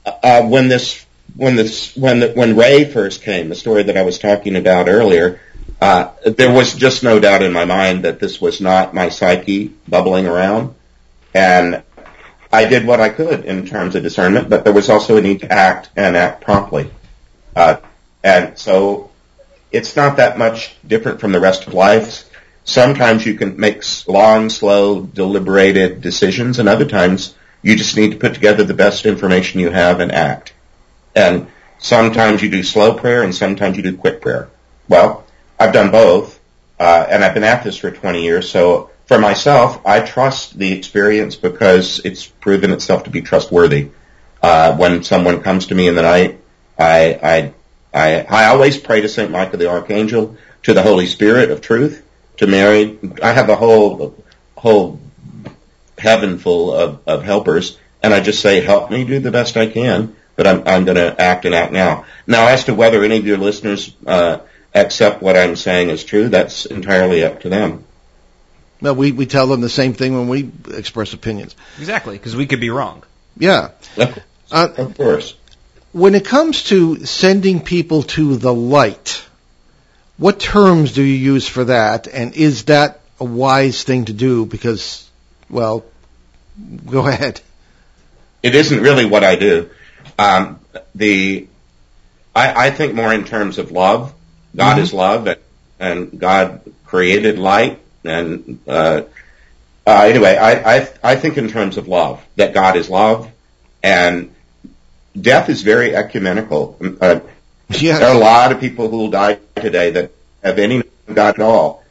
uh, when this, when this, when the, when Ray first came, the story that I was talking about earlier, uh, there was just no doubt in my mind that this was not my psyche bubbling around, and I did what I could in terms of discernment, but there was also a need to act and act promptly, uh, and so it's not that much different from the rest of life. Sometimes you can make long, slow, deliberated decisions, and other times you just need to put together the best information you have and act. And sometimes you do slow prayer, and sometimes you do quick prayer. Well, I've done both, uh, and I've been at this for 20 years. So for myself, I trust the experience because it's proven itself to be trustworthy. Uh, when someone comes to me in the night, I, I, I, I always pray to Saint Michael the Archangel, to the Holy Spirit of Truth, to Mary. I have a whole, whole heaven full of, of helpers, and I just say, help me do the best I can, but I'm, I'm going to act and act now. Now, as to whether any of your listeners uh, accept what I'm saying is true, that's entirely up to them. No, we, we tell them the same thing when we express opinions. Exactly, because we could be wrong. Yeah. Uh, Of course. When it comes to sending people to the light, what terms do you use for that? And is that a wise thing to do? Because, well, go ahead. It isn't really what I do. Um, the I, I think more in terms of love. God Mhm. is love, and, and God created light. And uh, uh, anyway, I, I I think in terms of love that God is love, and death is very ecumenical. Uh, there are a lot of people who will die today that have any God at all.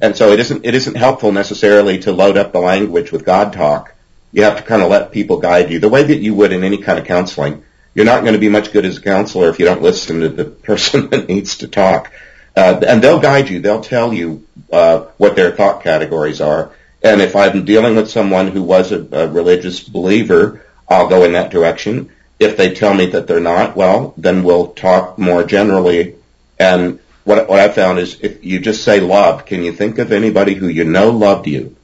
And so it isn't, it isn't helpful necessarily to load up the language with God talk. You have to kind of let people guide you the way that you would in any kind of counseling. You're not going to be much good as a counselor if you don't listen to the person that needs to talk. Uh, and they'll guide you. They'll tell you, uh, what their thought categories are. And if I'm dealing with someone who was a, a religious believer, I'll go in that direction. If they tell me that they're not, well, then we'll talk more generally. And what, what I found is if you just say loved, can you think of anybody who you know loved you?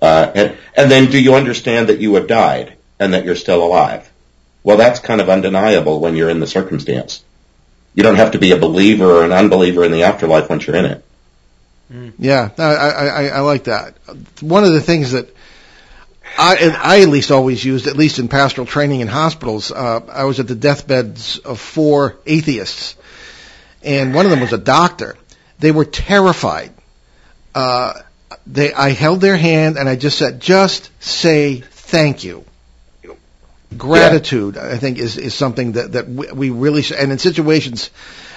Uh, and, and then do you understand that you have died and that you're still alive? Well, that's kind of undeniable when you're in the circumstance. You don't have to be a believer or an unbeliever in the afterlife once you're in it. Yeah, I, I, I like that. One of the things that I, and I at least always used, at least in pastoral training in hospitals, uh, I was at the deathbeds of four atheists, and one of them was a doctor. They were terrified. Uh, they, I held their hand and I just said, just say thank you. Gratitude, I think, is, is something that, that we really, and in situations,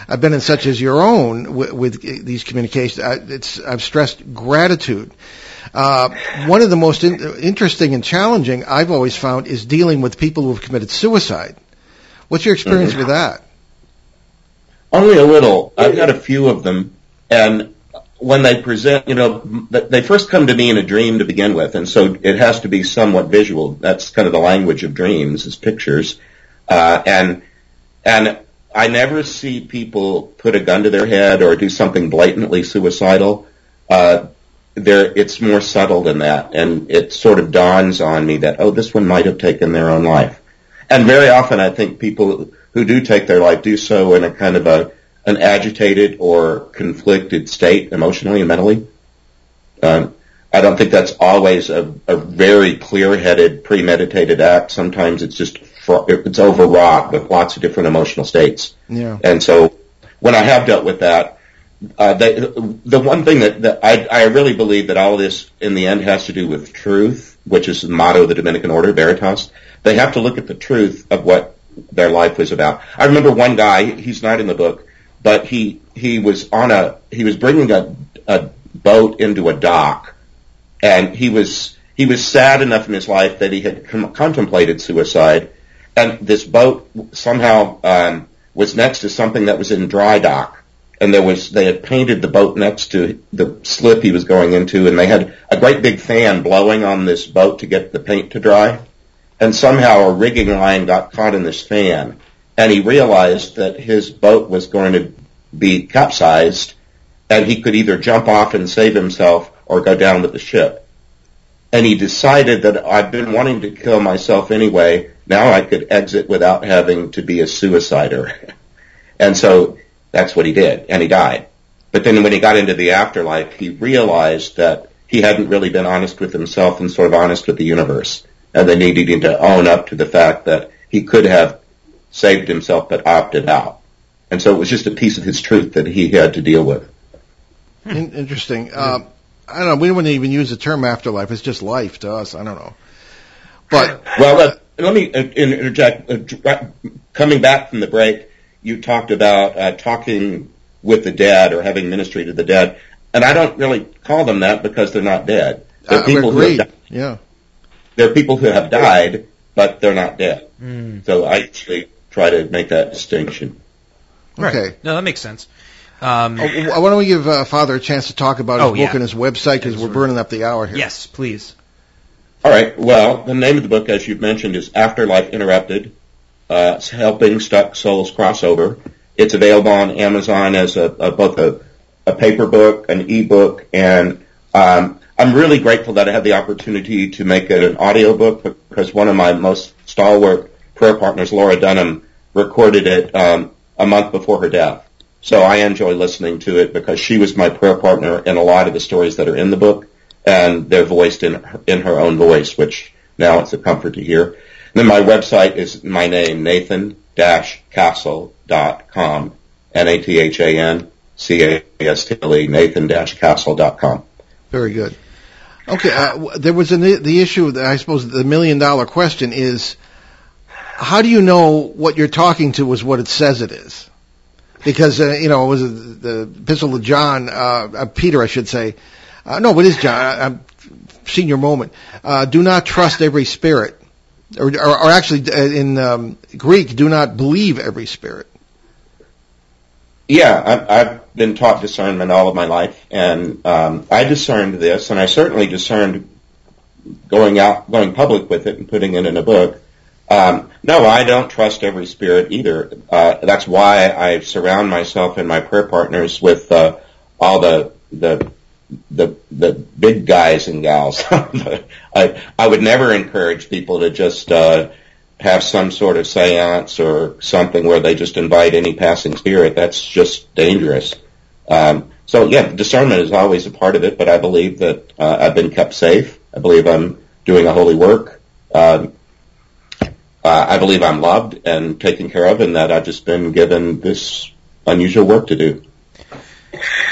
I've been in such as your own with, with these communications. I, it's I've stressed gratitude. Uh, one of the most in, interesting and challenging I've always found is dealing with people who have committed suicide. What's your experience Mhm. with that? Only a little. I've had a few of them, and when they present, you know, they first come to me in a dream to begin with, and so it has to be somewhat visual. That's kind of the language of dreams, is pictures, uh, and and I never see people put a gun to their head or do something blatantly suicidal. Uh, there, it's more subtle than that, and it sort of dawns on me that oh, this one might have taken their own life. And very often, I think people who do take their life do so in a kind of a an agitated or conflicted state, emotionally and mentally. Um, I don't think that's always a, a very clear-headed, premeditated act. Sometimes it's just it's overwrought with lots of different emotional states. Yeah. And so when I have dealt with that, uh, they, the one thing that, that I, I really believe that all this in the end has to do with truth, which is the motto of the Dominican Order, Veritas. They have to look at the truth of what their life was about. I remember one guy, he's not in the book, but he, he was on a, he was bringing a, a boat into a dock and he was, he was sad enough in his life that he had com- contemplated suicide and this boat somehow, um, was next to something that was in dry dock and there was they had painted the boat next to the slip he was going into and they had a great big fan blowing on this boat to get the paint to dry. And somehow a rigging line got caught in this fan and he realized that his boat was going to be capsized and he could either jump off and save himself or go down with the ship. And he decided that I've been wanting to kill myself anyway. Now I could exit without having to be a suicider. And so that's what he did, and he died. But then when he got into the afterlife, he realized that he hadn't really been honest with himself and sort of honest with the universe, and then he needed to own up to the fact that he could have saved himself but opted out. And so it was just a piece of his truth that he had to deal with. Interesting. Uh, I don't know. We wouldn't even use the term afterlife. It's just life to us. I don't know. But well, uh, let me uh, interject. Uh, coming back from the break, you talked about uh, talking with the dead or having ministry to the dead, and I don't really call them that because they're not dead. They're uh, people who agreed. have, Yeah. they're people who have died, but they're not dead. Mm. So I actually try to make that distinction. Right. Okay. No, that makes sense. Um, Oh, why don't we give uh, Father a chance to talk about his Oh, book yeah. and his website because we're burning up the hour here. yes, please. All right. Well, the name of the book, as you've mentioned, is Afterlife Interrupted. Uh, helping stuck souls crossover. It's available on Amazon as a, a both a, a paper book, an ebook, and um, I'm really grateful that I had the opportunity to make it an audio book because one of my most stalwart prayer partners, Laura Dunham, recorded it um, a month before her death. So I enjoy listening to it because she was my prayer partner in a lot of the stories that are in the book, and they're voiced in in her own voice, which now it's a comfort to hear. Then my website is my name, Nathan-Castle.com, N-A-T-H-A-N-C-A-S-T-L-E, Nathan-Castle.com. Very good. Okay. Uh, there was an, the issue that I suppose the million dollar question is, how do you know what you're talking to is what it says it is? Because uh, you know, it was the Epistle of John, uh, uh, Peter, I should say. Uh, no, it is John. I, I'm senior moment. Uh, do not trust every spirit, or, or, or actually uh, in um, Greek, do not believe every spirit. Yeah, I've, I've been taught discernment all of my life, and um, I discerned this, and I certainly discerned going out, going public with it, and putting it in a book. Um, no, I don't trust every spirit either. Uh, that's why I surround myself and my prayer partners with uh, all the the the the big guys and gals. I I would never encourage people to just uh, have some sort of séance or something where they just invite any passing spirit. That's just dangerous. Um, so yeah, discernment is always a part of it, but I believe that uh, I've been kept safe. I believe I'm doing a holy work. Um, uh, I believe I'm loved and taken care of, and that I've just been given this unusual work to do.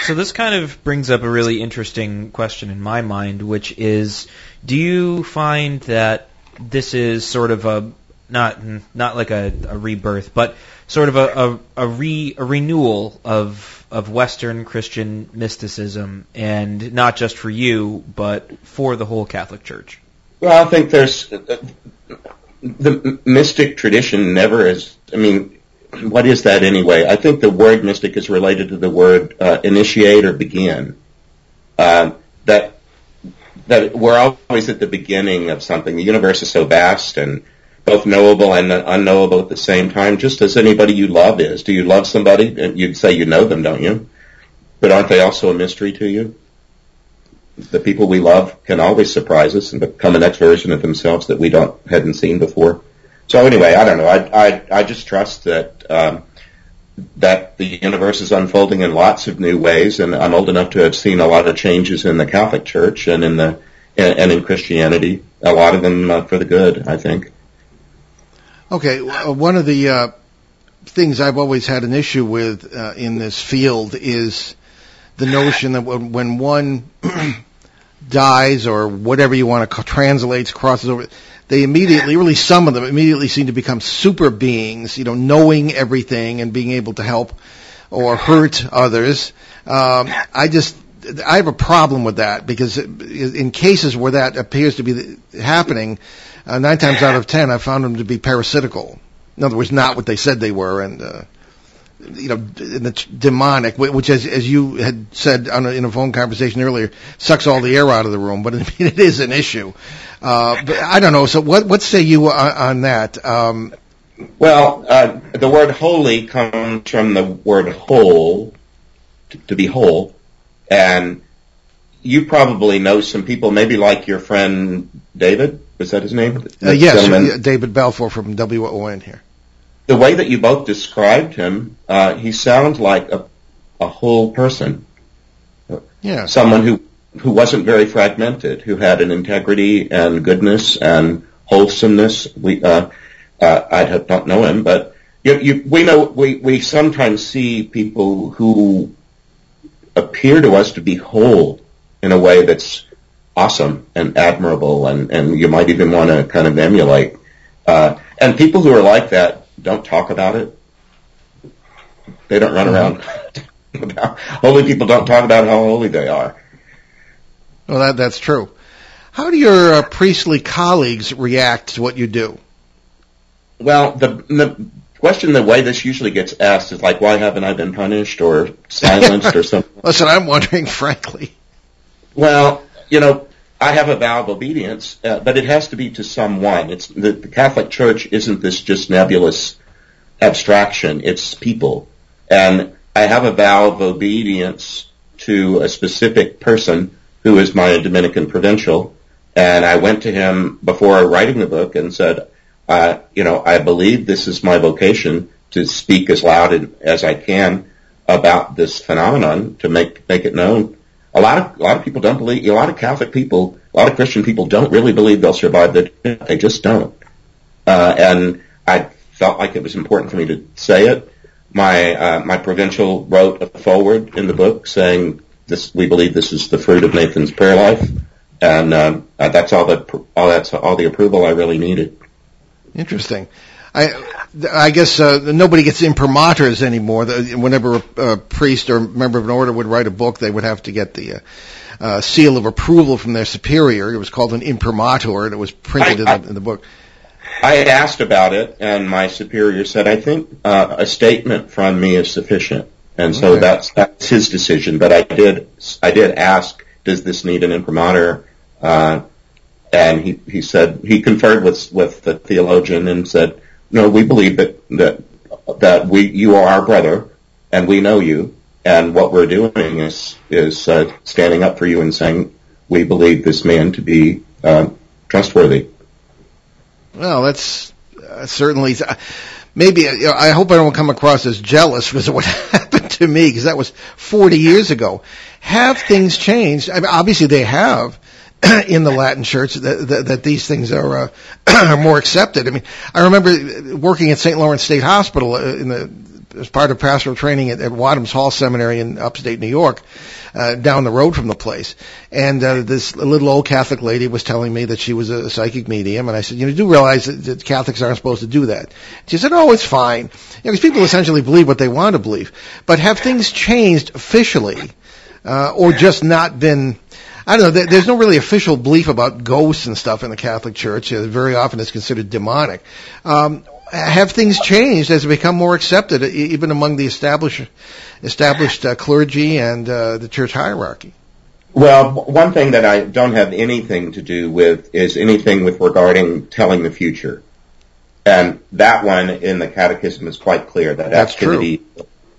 So this kind of brings up a really interesting question in my mind, which is, do you find that this is sort of a not not like a, a rebirth, but sort of a a, a, re, a renewal of of Western Christian mysticism, and not just for you, but for the whole Catholic Church? Well, I think there's uh, the mystic tradition never is. I mean, what is that anyway? I think the word mystic is related to the word uh, initiate or begin. Uh, that that we're always at the beginning of something. The universe is so vast, and both knowable and unknowable at the same time, just as anybody you love is. Do you love somebody? You'd say you know them, don't you? But aren't they also a mystery to you? The people we love can always surprise us and become the next version of themselves that we don't hadn't seen before. So anyway, I don't know. I I, I just trust that um, that the universe is unfolding in lots of new ways, and I'm old enough to have seen a lot of changes in the Catholic Church and in the and, in Christianity. A lot of them uh, for the good, I think. Okay, uh, one of the uh, things I've always had an issue with uh, in this field is the notion that when, one dies or whatever you want to translates crosses over, they immediately, really some of them immediately seem to become super beings, you know, knowing everything and being able to help or hurt others. Um, I just, I have a problem with that because in cases where that appears to be happening, uh, nine times out of ten, I found them to be parasitical. In other words, not what they said they were, and uh, you know, the demonic, which, as, as you had said a, in a phone conversation earlier, sucks all the air out of the room. But I mean, it is an issue. Uh, but I don't know. So, what what say you on, on that? Um, well, uh, the word holy comes from the word whole, to, to be whole, and you probably know some people, maybe like your friend David. Was that his name? Uh, yes, David Balfour from WON here the way that you both described him, uh, he sounds like a, a whole person. Yeah. Someone who, who wasn't very fragmented, who had an integrity and goodness and wholesomeness. We, uh, uh, I don't know him, but you, you, we know, we, we sometimes see people who appear to us to be whole in a way that's awesome and admirable and, and you might even want to kind of emulate. Uh, and people who are like that don't talk about it. They don't run around. holy people don't talk about how holy they are. Well, that that's true. How do your uh, priestly colleagues react to what you do? Well, the, the question, the way this usually gets asked is like, why haven't I been punished or silenced or something? Listen, I'm wondering, frankly. Well, you know, I have a vow of obedience, uh, but it has to be to someone. It's the, the Catholic Church isn't this just nebulous abstraction. It's people, and I have a vow of obedience to a specific person who is my Dominican provincial, and I went to him before writing the book and said, uh, you know, I believe this is my vocation to speak as loud as I can about this phenomenon to make make it known a lot of a lot of people don't believe. A lot of Catholic people, a lot of Christian people don't really believe they'll survive the. They just don't. Uh, and I felt like it was important for me to say it. My uh, my provincial wrote a foreword in the book saying this. We believe this is the fruit of Nathan's prayer life, and uh, that's all the all that's all the approval I really needed. Interesting. I I guess uh, nobody gets imprimaturs anymore. Whenever a, a priest or member of an order would write a book, they would have to get the uh, uh, seal of approval from their superior. It was called an imprimatur, and it was printed I, in, the, in, the, book. I had asked about it, and my superior said, "I think uh, a statement from me is sufficient." And so okay. that's that's his decision. But I did I did ask, "Does this need an imprimatur?" Uh, and he he said he conferred with with the theologian and said no, we believe that that that we you are our brother, and we know you, and what we're doing is is uh, standing up for you and saying we believe this man to be uh, trustworthy. Well, that's uh, certainly. Uh, maybe uh, I hope I don't come across as jealous because of what happened to me because that was 40 years ago. Have things changed? I mean, obviously they have, in the Latin Church that, that, that these things are uh, are more accepted. I mean, I remember working at St. Lawrence State Hospital uh, in the as part of pastoral training at, at Wadhams Hall Seminary in upstate New York, uh, down the road from the place. And uh, this little old Catholic lady was telling me that she was a psychic medium, and I said, "You know, do realize that, that Catholics aren't supposed to do that?" She said, "Oh, it's fine." You know, because people essentially believe what they want to believe, but have things changed officially, uh, or just not been I don't know. There's no really official belief about ghosts and stuff in the Catholic Church. Very often it's considered demonic. Um, have things changed as it become more accepted, even among the established established uh, clergy and uh, the church hierarchy? Well, one thing that I don't have anything to do with is anything with regarding telling the future. and that one in the Catechism is quite clear that That's activity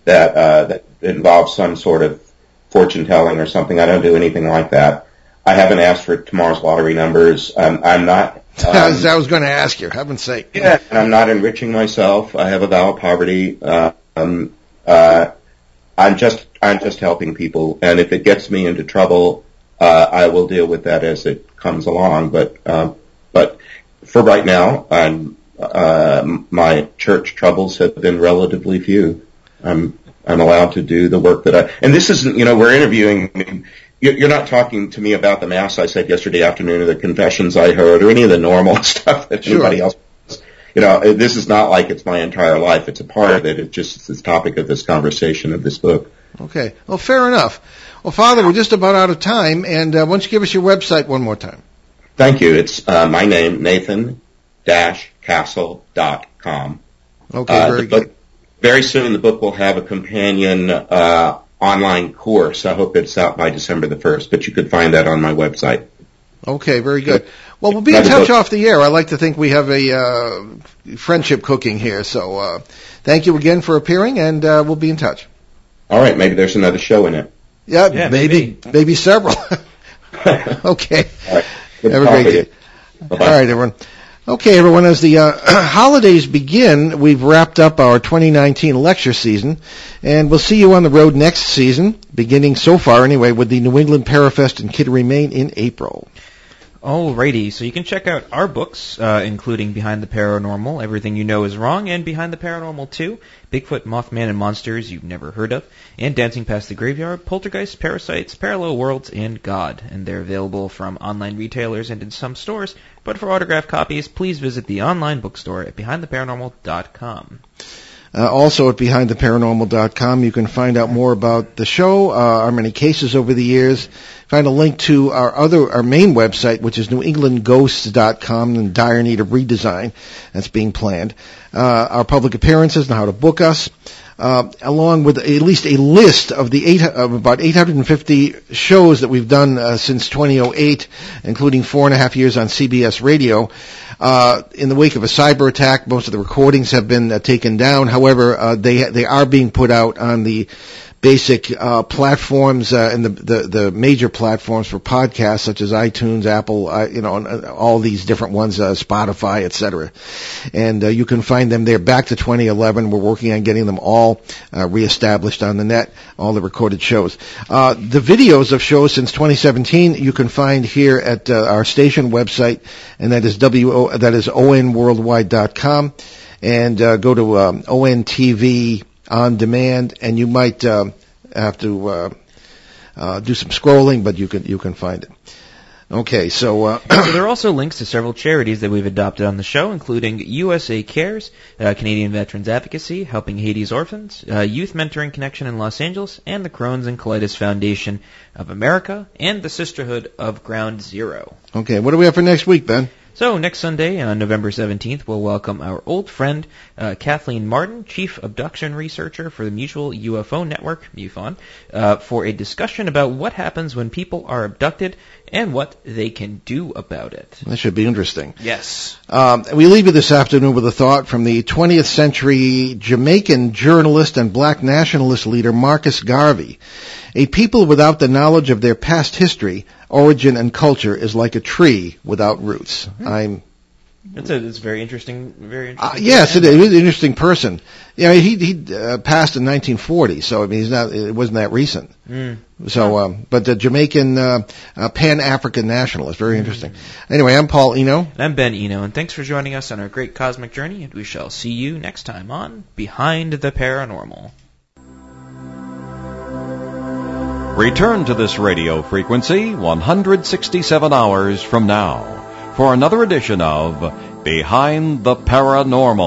that uh, that involves some sort of fortune telling or something. I don't do anything like that. I haven't asked for tomorrow's lottery numbers. I'm, I'm not. As Um, I was going to ask you, heaven's sake. yeah, and I'm not enriching myself. I have a vow of poverty. Uh, um, uh, I'm just I'm just helping people, and if it gets me into trouble, uh, I will deal with that as it comes along. But uh, but for right now, I'm, uh, my church troubles have been relatively few. I'm I'm allowed to do the work that I and this isn't you know we're interviewing. You're you're not talking to me about the mass I said yesterday afternoon, or the confessions I heard, or any of the normal stuff that Sure. anybody else you know, this is not like it's my entire life. It's a part of it. It's just the topic of this conversation of this book. Okay. Well, fair enough. Well, Father, we're just about out of time, and uh, why don't you give us your website one more time? Thank you. It's uh, my name, Nathan-Castle.com. Okay, Uh, very good. book, very soon the book will have a companion uh, online course. I hope it's out by December the 1st, but you could find that on my website. Okay, very good. Well, we'll be in touch off the air. I like to think we have a uh, friendship cooking here. So, uh, thank you again for appearing, and uh, we'll be in touch. All right, maybe there's another show in it. Yeah, Yeah, maybe, maybe, several. okay. All right. Good Have a to great day. you. Bye-bye. All right, everyone. Okay, everyone, as the uh, holidays begin, we've wrapped up our 2019 lecture season, and we'll see you on the road next season, beginning so far anyway, with the New England Parafest in Kittery, Maine in April. Alrighty, so you can check out our books, uh, including Behind the Paranormal, Everything You Know Is Wrong, and Behind the Paranormal 2, Bigfoot, Mothman, and Monsters You've Never Heard of, and Dancing Past the Graveyard, Poltergeist, Parasites, Parallel Worlds, and God. And they're available from online retailers and in some stores, but for autographed copies, please visit the online bookstore at BehindTheParanormal.com. Uh, also at BehindTheParanormal.com, you can find out more about the show, uh, our many cases over the years. Find a link to our other, our main website, which is NewEnglandGhosts.com, in dire need of redesign. That's being planned. Uh, our public appearances and how to book us. Uh, along with at least a list of the eight, of about 850 shows that we've done uh, since 2008, including four and a half years on CBS Radio. Uh, in the wake of a cyber attack, most of the recordings have been uh, taken down. However, uh, they they are being put out on the basic uh, platforms uh, and the, the the major platforms for podcasts such as iTunes, Apple, uh, you know, uh, all these different ones, uh, Spotify, etc. And uh, you can find them there. Back to 2011, we're working on getting them all uh, reestablished on the net, all the recorded shows. Uh, the videos of shows since 2017 you can find here at our station website, and that is wo that is onworldwide.com, and go to um, ONTV on demand, and you might uh, have to uh, uh, do some scrolling, but you can you can find it. Okay, so uh, so there are also links to several charities that we've adopted on the show, including USA Cares, uh, Canadian Veterans Advocacy, Helping Haiti's Orphans, uh, Youth Mentoring Connection in Los Angeles, and the Crohn's and Colitis Foundation of America, and the Sisterhood of Ground Zero. okay, what do we have for next week, Ben? So next Sunday, on November 17th, we'll welcome our old friend uh, Kathleen Marden, Chief Abduction Researcher for the Mutual UFO Network, MUFON, uh, for a discussion about what happens when people are abducted and what they can do about it. That should be interesting. Yes. Um, we leave you this afternoon with a thought from the 20th century Jamaican journalist and black nationalist leader Marcus Garvey. A people without the knowledge of their past history, origin, and culture is like a tree without roots. I'm It's a it's very interesting, very Uh, interesting. yes, it is. He's an interesting person. Yeah, he he uh, passed in 1940, so I mean, he's not. It wasn't that recent. Mm. So, um, but the Jamaican uh, uh, Pan African nationalist, very interesting. Anyway, I'm Paul Eno. And I'm Ben Eno, and thanks for joining us on our great cosmic journey, and we shall see you next time on Behind the Paranormal. Return to this radio frequency 167 hours from now for another edition of Behind the Paranormal.